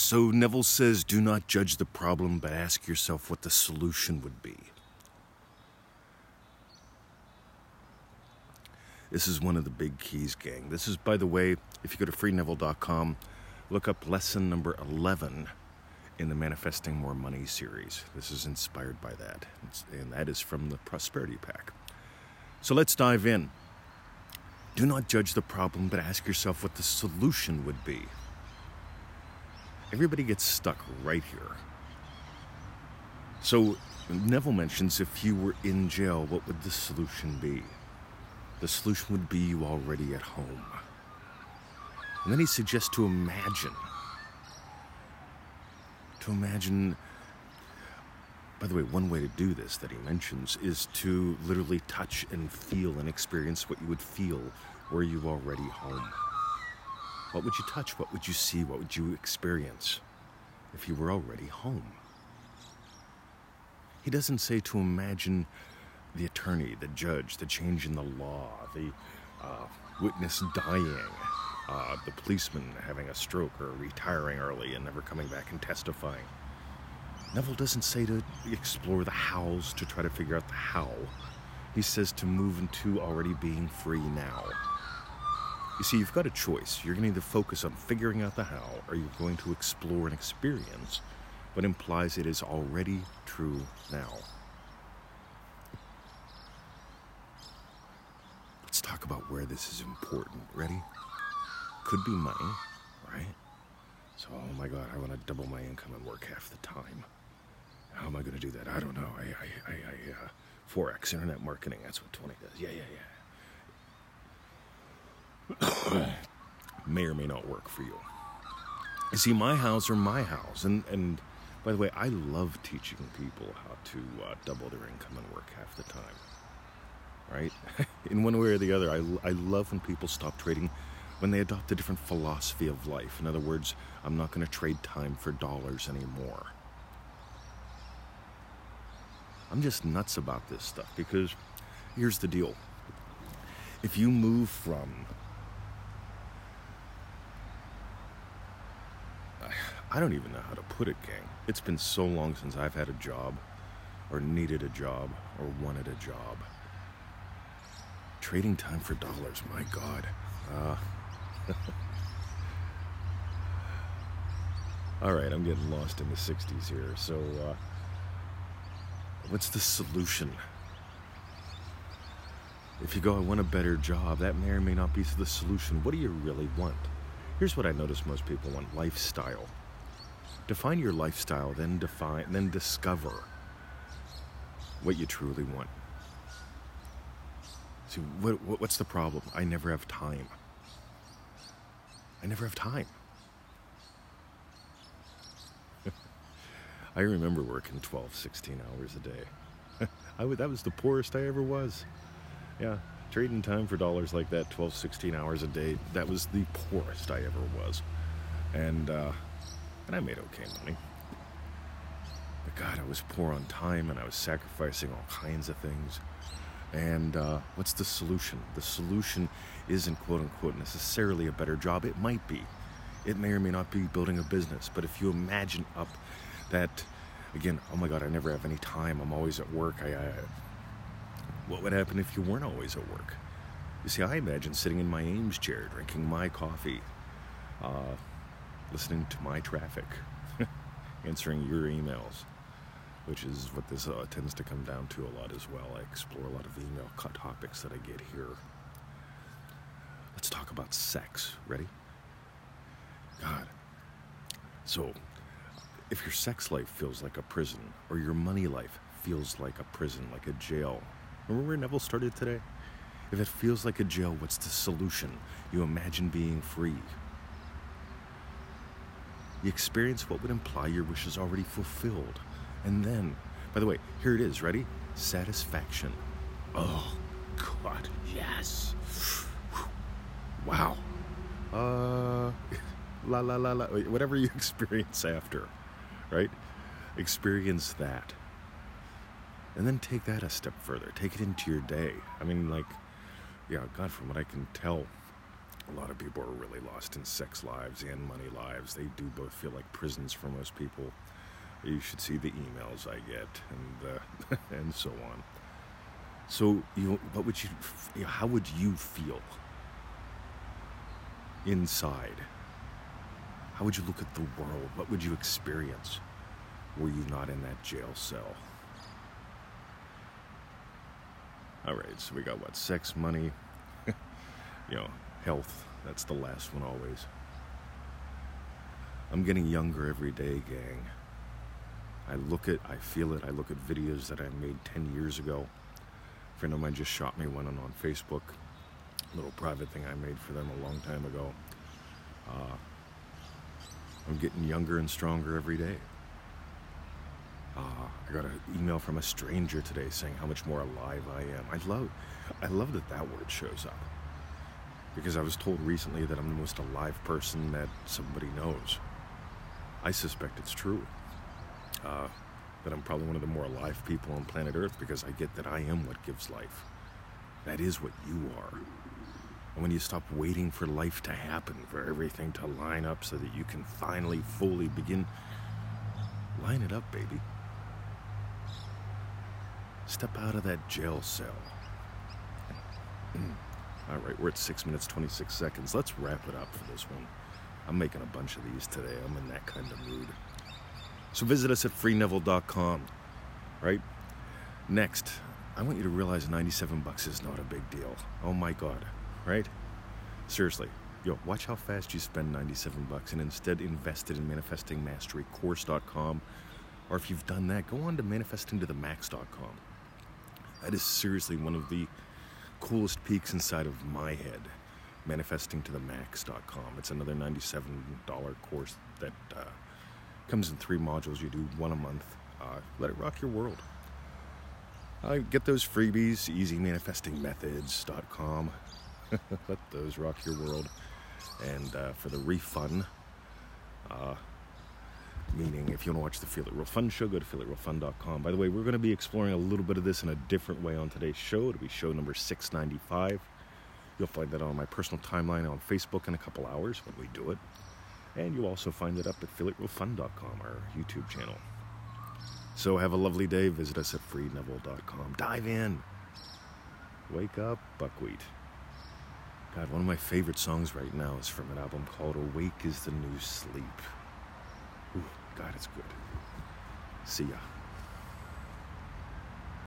So Neville says, do not judge the problem, but ask yourself what the solution would be. This is one of the big keys, gang. This is, by the way, if you go to freeneville.com, look up lesson number 11 in the Manifesting More Money series. This is inspired by that, and that is from the Prosperity Pack. So let's dive in. Do not judge the problem, but ask yourself what the solution would be. Everybody gets stuck right here. So, Neville mentions if you were in jail, what would the solution be? The solution would be you already at home. And then he suggests to imagine. To imagine. By the way, one way to do this that he mentions is to literally touch and feel and experience what you would feel were you already home. What would you touch? What would you see? What would you experience if you were already home? He doesn't say to imagine the attorney, the judge, the change in the law, the uh, witness dying, uh, the policeman having a stroke or retiring early and never coming back and testifying. Neville doesn't say to explore the hows to try to figure out the how. He says to move into already being free now. You see, you've got a choice. You're going to either focus on figuring out the how, or you're going to explore and experience what implies it is already true now. Let's talk about where this is important. Ready? Could be money, right? So, oh my God, I want to double my income and work half the time. How am I going to do that? I don't know. I, I, I, I uh, Forex, internet marketing, that's what Tony does. Yeah, yeah, yeah. may or may not work for you. You see, my house or my house, and and by the way, I love teaching people how to uh, double their income and work half the time. Right, in one way or the other, I I love when people stop trading, when they adopt a different philosophy of life. In other words, I'm not going to trade time for dollars anymore. I'm just nuts about this stuff because here's the deal. If you move from I don't even know how to put it, gang. It's been so long since I've had a job, or needed a job, or wanted a job. Trading time for dollars, my God. Uh, all right, I'm getting lost in the 60s here. So, uh, what's the solution? If you go, I want a better job, that may or may not be the solution. What do you really want? Here's what I notice most people want lifestyle. Define your lifestyle, then define, then discover what you truly want. See, what, what, what's the problem? I never have time. I never have time. I remember working 12, 16 hours a day. I would, that was the poorest I ever was. Yeah, trading time for dollars like that, 12, 16 hours a day, that was the poorest I ever was. And, uh, and I made okay money. But God, I was poor on time and I was sacrificing all kinds of things. And uh, what's the solution? The solution isn't quote unquote necessarily a better job. It might be. It may or may not be building a business. But if you imagine up that, again, oh my God, I never have any time. I'm always at work. I, I what would happen if you weren't always at work? You see, I imagine sitting in my Eames chair, drinking my coffee, uh, listening to my traffic, answering your emails, which is what this uh, tends to come down to a lot as well. I explore a lot of email cut topics that I get here. Let's talk about sex. Ready? God. So, if your sex life feels like a prison, or your money life feels like a prison, like a jail, remember where Neville started today? If it feels like a jail, what's the solution? You imagine being free. You experience what would imply your wish is already fulfilled. And then, by the way, here it is. Ready? Satisfaction. Oh, God, yes. Wow. Uh, la la la la. Whatever you experience after, right? Experience that. And then take that a step further. Take it into your day. I mean, like, yeah, God, from what I can tell, a lot of people are really lost in sex lives and money lives. They do both feel like prisons for most people. You should see the emails I get and uh, and so on. So you, what would you, how would you feel inside? How would you look at the world? What would you experience were you not in that jail cell? All right, so we got what? Sex, money, you know, health. That's the last one always. I'm getting younger every day, gang. I look it, I feel it. I look at videos that I made 10 years ago. A friend of mine just shot me one on Facebook. A little private thing I made for them a long time ago. Uh, I'm getting younger and stronger every day. Uh, I got an email from a stranger today saying how much more alive I am. I love, I love that that word shows up because I was told recently that I'm the most alive person that somebody knows. I suspect it's true. Uh, that I'm probably one of the more alive people on planet Earth because I get that I am what gives life. That is what you are. And when you stop waiting for life to happen, for everything to line up so that you can finally fully begin, line it up, baby. Step out of that jail cell. All right, we're at 6 minutes 26 seconds. Let's wrap it up for this one. I'm making a bunch of these today. I'm in that kind of mood. So visit us at freeneville.com, right? Next, I want you to realize 97 bucks is not a big deal. Oh my god, right? Seriously. Yo, watch how fast you spend 97 bucks and instead invest it in manifestingmasterycourse.com. Or if you've done that, go on to manifestingtothemax.com. That is seriously one of the coolest peaks inside of my head. Manifestingtothemax.com. It's another $97 course that uh, comes in three modules. You do one a month. Uh, let it rock your world. Uh, get those freebies, easymanifestingmethods.com. let those rock your world. And uh, for the refund, uh, meaning if you want to watch the Feel It Real Fun show, go to feelitrealfun.com. By the way, we're going to be exploring a little bit of this in a different way on today's show. It'll be show number 695. You'll find that on my personal timeline on Facebook in a couple hours when we do it. And you'll also find it up at feelitrealfun.com, our YouTube channel. So have a lovely day. Visit us at freeneville.com. Dive in. Wake up, buckwheat. God, one of my favorite songs right now is from an album called Awake is the New Sleep. God, it's good. See ya.